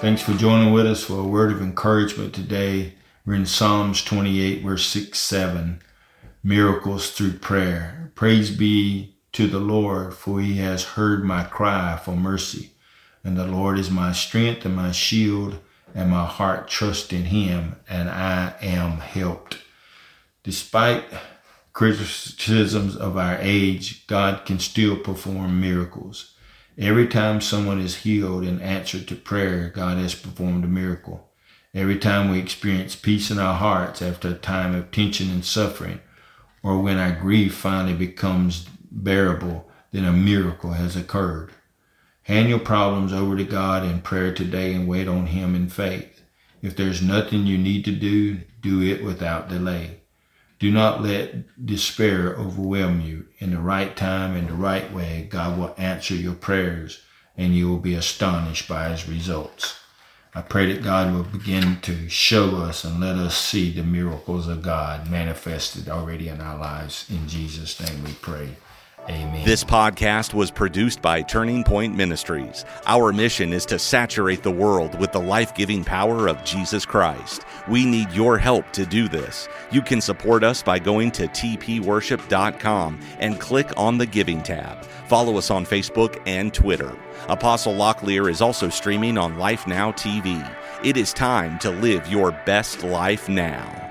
Thanks for joining with us for a word of encouragement today. We're in Psalms 28, verse 6 7. Miracles through prayer. Praise be to the Lord, for he has heard my cry for mercy. And the Lord is my strength and my shield, and my heart trusts in him, and I am helped. Despite criticisms of our age, God can still perform miracles. Every time someone is healed in answer to prayer, God has performed a miracle. Every time we experience peace in our hearts after a time of tension and suffering, or when our grief finally becomes bearable, then a miracle has occurred. Hand your problems over to God in prayer today and wait on Him in faith. If there's nothing you need to do, do it without delay. Do not let despair overwhelm you. In the right time, in the right way, God will answer your prayers and you will be astonished by His results. I pray that God will begin to show us and let us see the miracles of God manifested already in our lives. In Jesus' name we pray. Amen. This podcast was produced by Turning Point Ministries. Our mission is to saturate the world with the life giving power of Jesus Christ. We need your help to do this. You can support us by going to tpworship.com and click on the Giving tab. Follow us on Facebook and Twitter. Apostle Locklear is also streaming on Life Now TV. It is time to live your best life now.